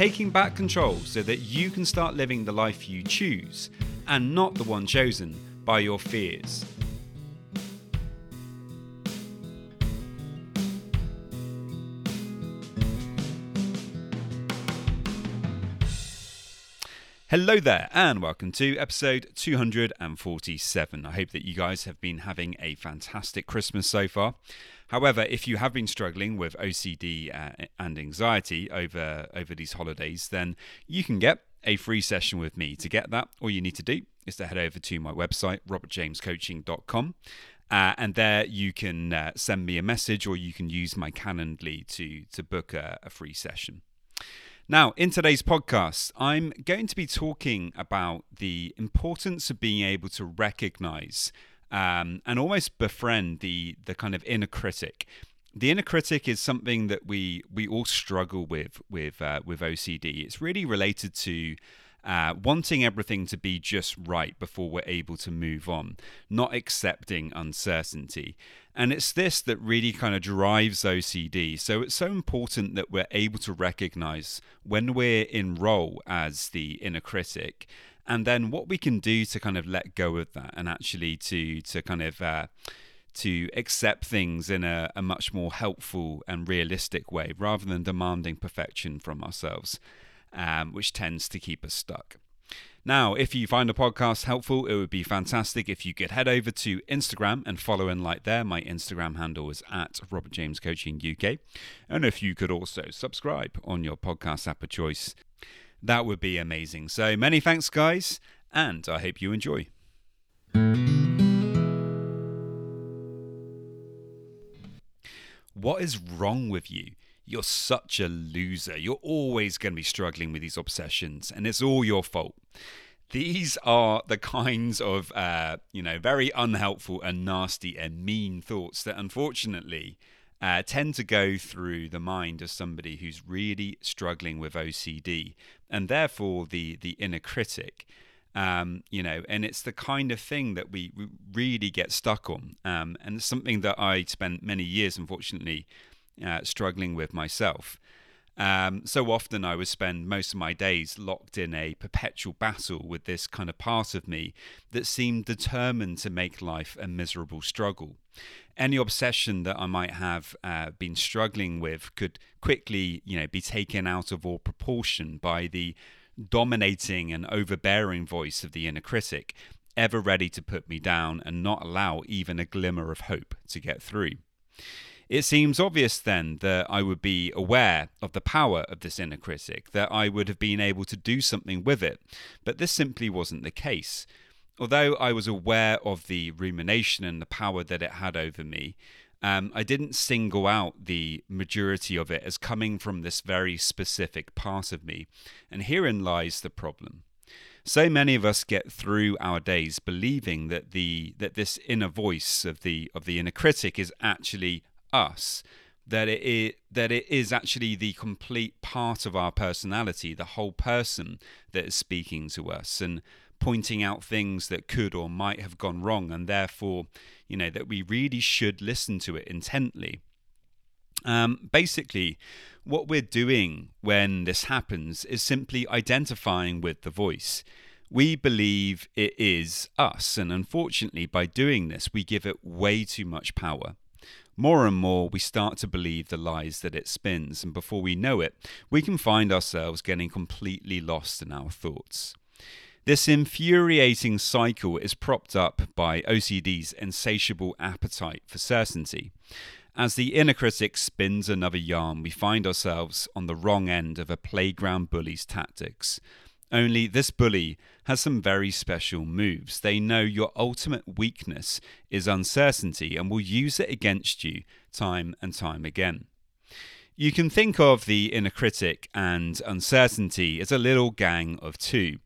taking back control so that you can start living the life you choose and not the one chosen by your fears. Hello there, and welcome to episode 247. I hope that you guys have been having a fantastic Christmas so far. However, if you have been struggling with OCD uh, and anxiety over over these holidays, then you can get a free session with me. To get that, all you need to do is to head over to my website, robertjamescoaching.com. Uh, and there you can uh, send me a message or you can use my Calendly to, to book a, a free session. Now, in today's podcast, I'm going to be talking about the importance of being able to recognize um, and almost befriend the the kind of inner critic. The inner critic is something that we we all struggle with with uh, with OCD. It's really related to uh, wanting everything to be just right before we're able to move on, not accepting uncertainty. And it's this that really kind of drives OCD. So it's so important that we're able to recognize when we're in role as the inner critic and then what we can do to kind of let go of that and actually to to kind of uh, to accept things in a, a, much more helpful and realistic way rather than demanding perfection from ourselves, um, which tends to keep us stuck. Now, if you find the podcast helpful, it would be fantastic if you could head over to Instagram and follow and like there. My Instagram handle is at Robert James Coaching UK. And if you could also subscribe on your podcast app of choice, that would be amazing. So many thanks, guys, and I hope you enjoy. What is wrong with you? You're such a loser. You're always going to be struggling with these obsessions, and it's all your fault. These are the kinds of, uh, you know, very unhelpful and nasty and mean thoughts that unfortunately uh, tend to go through the mind of somebody who's really struggling with OCD and therefore the the inner critic. Um, you know, and it's the kind of thing that we, really get stuck on, um, and it's something that I spent many years, unfortunately, uh, struggling with myself. Um, so often I would spend most of my days locked in a perpetual battle with this kind of part of me that seemed determined to make life a miserable struggle. Any obsession that I might have uh, been struggling with could quickly, you know, be taken out of all proportion by the dominating and overbearing voice of the inner critic, ever ready to put me down and not allow even a glimmer of hope to get through. It seems obvious then that I would be aware of the power of this inner critic, that I would have been able to do something with it, but this simply wasn't the case. Although I was aware of the rumination and the power that it had over me, um, I didn't single out the majority of it as coming from this very specific part of me. And herein lies the problem. So many of us get through our days believing that the that this inner voice of the of the inner critic is actually us that it is, that it is actually the complete part of our personality, the whole person that is speaking to us and pointing out things that could or might have gone wrong, and therefore, you know, that we really should listen to it intently. Um, basically, what we're doing when this happens is simply identifying with the voice. We believe it is us, and unfortunately, by doing this, we give it way too much power. More and more, we start to believe the lies that it spins, and before we know it, we can find ourselves getting completely lost in our thoughts. This infuriating cycle is propped up by OCD's insatiable appetite for certainty. As the inner critic spins another yarn, we find ourselves on the wrong end of a playground bully's tactics. Only this bully has some very special moves. They know your ultimate weakness is uncertainty and will use it against you time and time again. You can think of the inner critic and uncertainty as a little gang of two.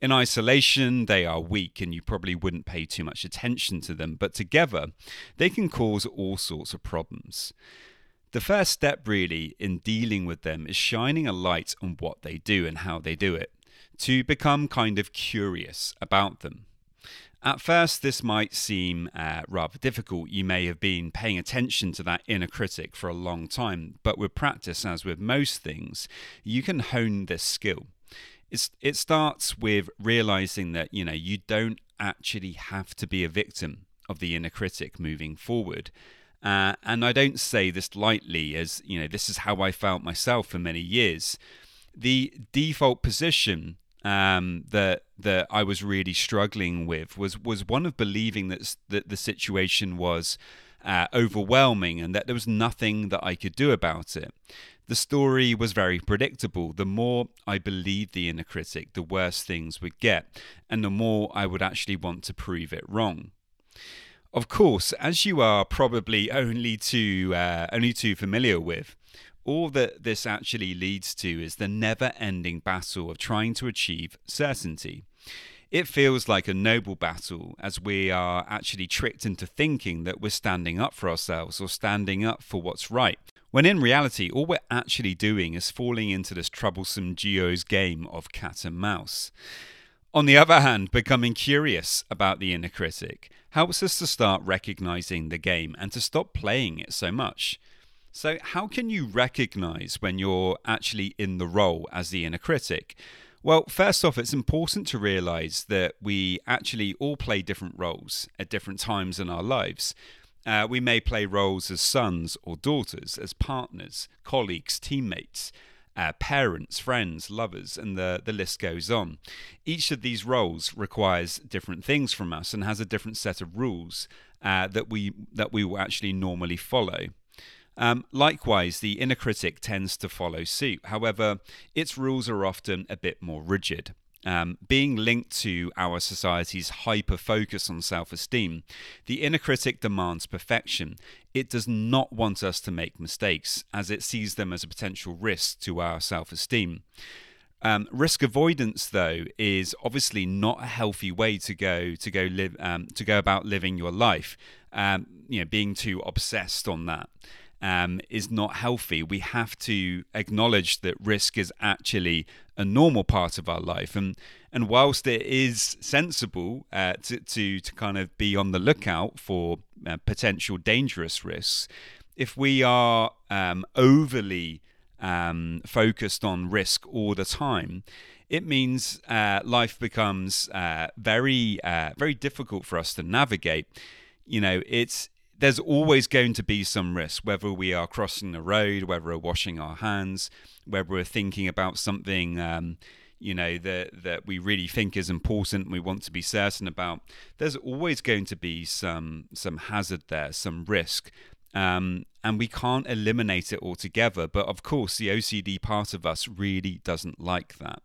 In isolation, they are weak and you probably wouldn't pay too much attention to them, but together, they can cause all sorts of problems. The first step, really, in dealing with them is shining a light on what they do and how they do it, to become kind of curious about them. At first, this might seem uh, rather difficult. You may have been paying attention to that inner critic for a long time, but with practice, as with most things, you can hone this skill. It's, it starts with realizing that you know you don't actually have to be a victim of the inner critic moving forward. Uh, and I don't say this lightly, as you know, this is how I felt myself for many years. The default position um, that that I was really struggling with was was one of believing that that the situation was uh, overwhelming and that there was nothing that I could do about it. The story was very predictable. The more I believed the inner critic, the worse things would get, and the more I would actually want to prove it wrong. Of course, as you are probably only too uh, only too familiar with, all that this actually leads to is the never ending battle of trying to achieve certainty. It feels like a noble battle as we are actually tricked into thinking that we're standing up for ourselves or standing up for what's right, when in reality, all we're actually doing is falling into this troublesome Geo's game of cat and mouse. On the other hand, becoming curious about the inner critic helps us to start recognizing the game and to stop playing it so much. So, how can you recognize when you're actually in the role as the inner critic? Well, first off, it's important to realize that we actually all play different roles at different times in our lives. Uh, we may play roles as sons or daughters, as partners, colleagues, teammates, uh, parents, friends, lovers, and the, the list goes on. Each of these roles requires different things from us and has a different set of rules uh, that we that we will actually normally follow. Um, likewise, the inner critic tends to follow suit. However, its rules are often a bit more rigid. Um, being linked to our society's hyper focus on self esteem, the inner critic demands perfection. It does not want us to make mistakes, as it sees them as a potential risk to our self esteem. Um, risk avoidance, though, is obviously not a healthy way to go to go live um, to go about living your life. Um, you know, being too obsessed on that um, is not healthy. We have to acknowledge that risk is actually a normal part of our life, and and whilst it is sensible uh, to, to to kind of be on the lookout for uh, potential dangerous risks, if we are um, overly um, focused on risk all the time, it means uh, life becomes uh, very uh, very difficult for us to navigate. You know, it's there's always going to be some risk, whether we are crossing the road, whether we're washing our hands, whether we're thinking about something, um, you know, that that we really think is important, and we want to be certain about. There's always going to be some some hazard there, some risk, um, and we can't eliminate it altogether. But of course, the OCD part of us really doesn't like that.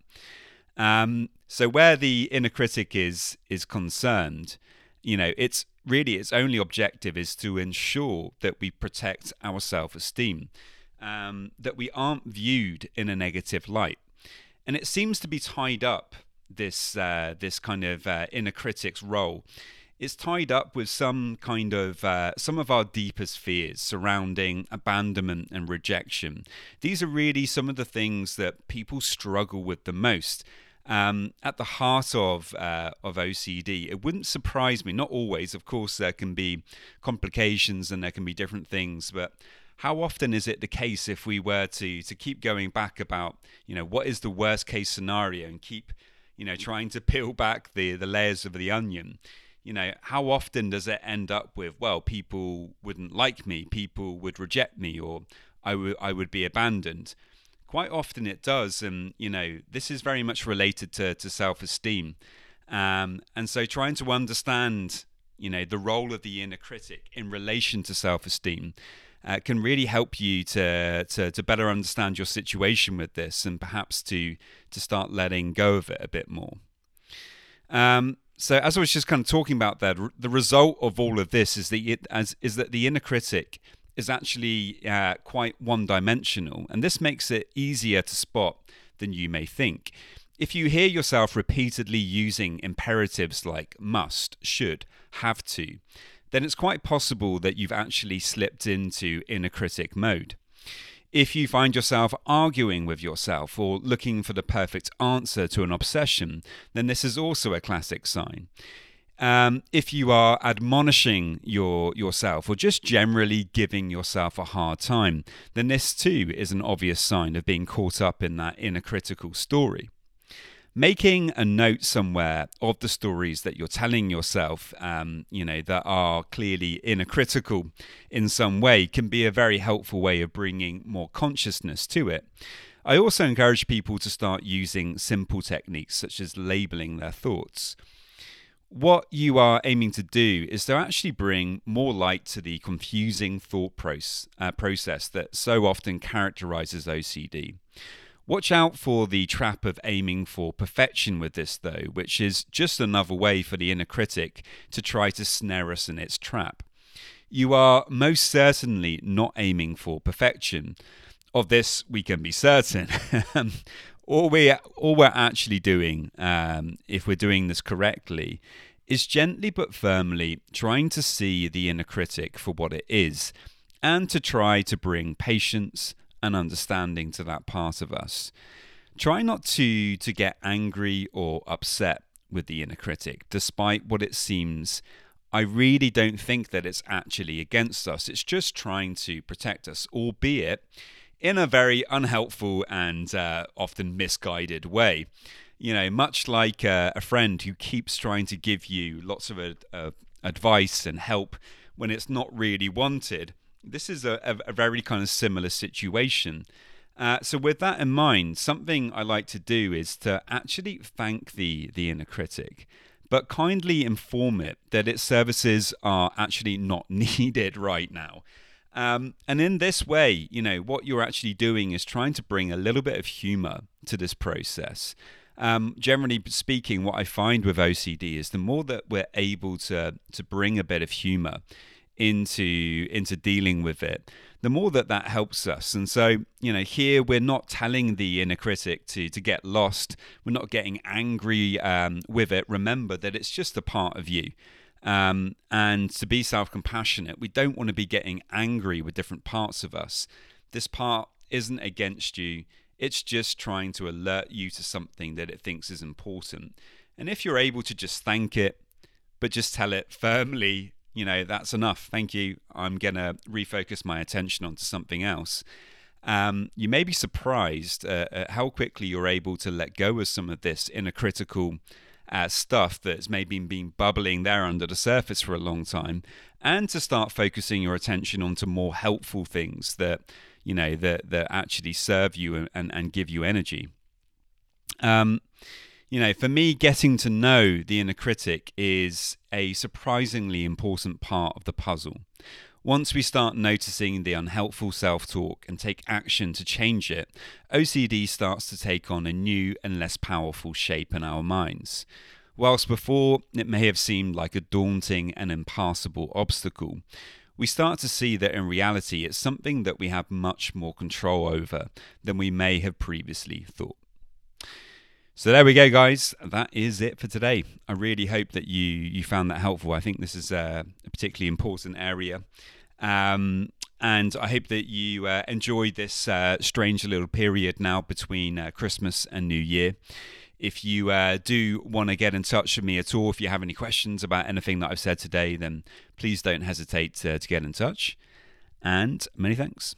Um, so where the inner critic is is concerned, you know, it's really its only objective is to ensure that we protect our self esteem, um, that we aren't viewed in a negative light. And it seems to be tied up, this, uh, this kind of uh, inner critic's role. It's tied up with some kind of uh, some of our deepest fears surrounding abandonment and rejection. These are really some of the things that people struggle with the most um, at the heart of uh, of OCD. It wouldn't surprise me. Not always, of course, there can be complications and there can be different things, but how often is it the case if we were to to keep going back about you know what is the worst case scenario and keep you know trying to peel back the the layers of the onion you know how often does it end up with well people wouldn't like me people would reject me or I would I would be abandoned quite often it does. And, you know, this is very much related to, to self esteem. Um, and so trying to understand, you know, the role of the inner critic in relation to self esteem. Uh, can really help you to, to to better understand your situation with this, and perhaps to to start letting go of it a bit more. Um, so, as I was just kind of talking about that, the result of all of this is as is that the inner critic is actually uh, quite one dimensional, and this makes it easier to spot than you may think. If you hear yourself repeatedly using imperatives like must, should, have to, then it's quite possible that you've actually slipped into inner critic mode. If you find yourself arguing with yourself or looking for the perfect answer to an obsession, then this is also a classic sign. Um, if you are admonishing your yourself or just generally giving yourself a hard time, then this too is an obvious sign of being caught up in that inner critical story making a note somewhere of the stories that you're telling yourself, um, you know, that are clearly inner critical in some way can be a very helpful way of bringing more consciousness to it. I also encourage people to start using simple techniques such as labeling their thoughts. What you are aiming to do is to actually bring more light to the confusing thought process, uh, process that so often characterizes OCD. Watch out for the trap of aiming for perfection with this, though, which is just another way for the inner critic to try to snare us in its trap. You are most certainly not aiming for perfection. Of this, we can be certain. all, we, all we're actually doing, um, if we're doing this correctly, is gently but firmly trying to see the inner critic for what it is and to try to bring patience and understanding to that part of us. Try not to to get angry or upset with the inner critic, despite what it seems. I really don't think that it's actually against us. It's just trying to protect us, albeit in a very unhelpful and uh, often misguided way. You know, much like uh, a friend who keeps trying to give you lots of uh, advice and help when it's not really wanted this is a, a, a very kind of similar situation. Uh, so, with that in mind, something I like to do is to actually thank the, the inner critic, but kindly inform it that its services are actually not needed right now. Um, and in this way, you know, what you're actually doing is trying to bring a little bit of humor to this process. Um, generally speaking, what I find with OCD is the more that we're able to to bring a bit of humor into into dealing with it the more that that helps us. And so you know here we're not telling the inner critic to to get lost. We're not getting angry um, with it. Remember that it's just a part of you um, and to be self-compassionate we don't want to be getting angry with different parts of us this part isn't against you it's just trying to alert you to something that it thinks is important and if you're able to just thank it but just tell it firmly you know, that's enough. Thank you. I'm going to refocus my attention onto something else. Um, you may be surprised uh, at how quickly you're able to let go of some of this inner critical uh, stuff that's maybe been bubbling there under the surface for a long time, and to start focusing your attention onto more helpful things that you know that that actually serve you and, and give you energy. Um, you know, for me, getting to know the inner critic is a surprisingly important part of the puzzle. Once we start noticing the unhelpful self talk and take action to change it, OCD starts to take on a new and less powerful shape in our minds. Whilst before it may have seemed like a daunting and impassable obstacle, we start to see that in reality it's something that we have much more control over than we may have previously thought. So there we go, guys. That is it for today. I really hope that you you found that helpful. I think this is a, a particularly important area. Um, and I hope that you uh, enjoyed this uh, strange little period now between uh, Christmas and New Year. If you uh, do want to get in touch with me at all, if you have any questions about anything that I've said today, then please don't hesitate to, to get in touch. And many thanks.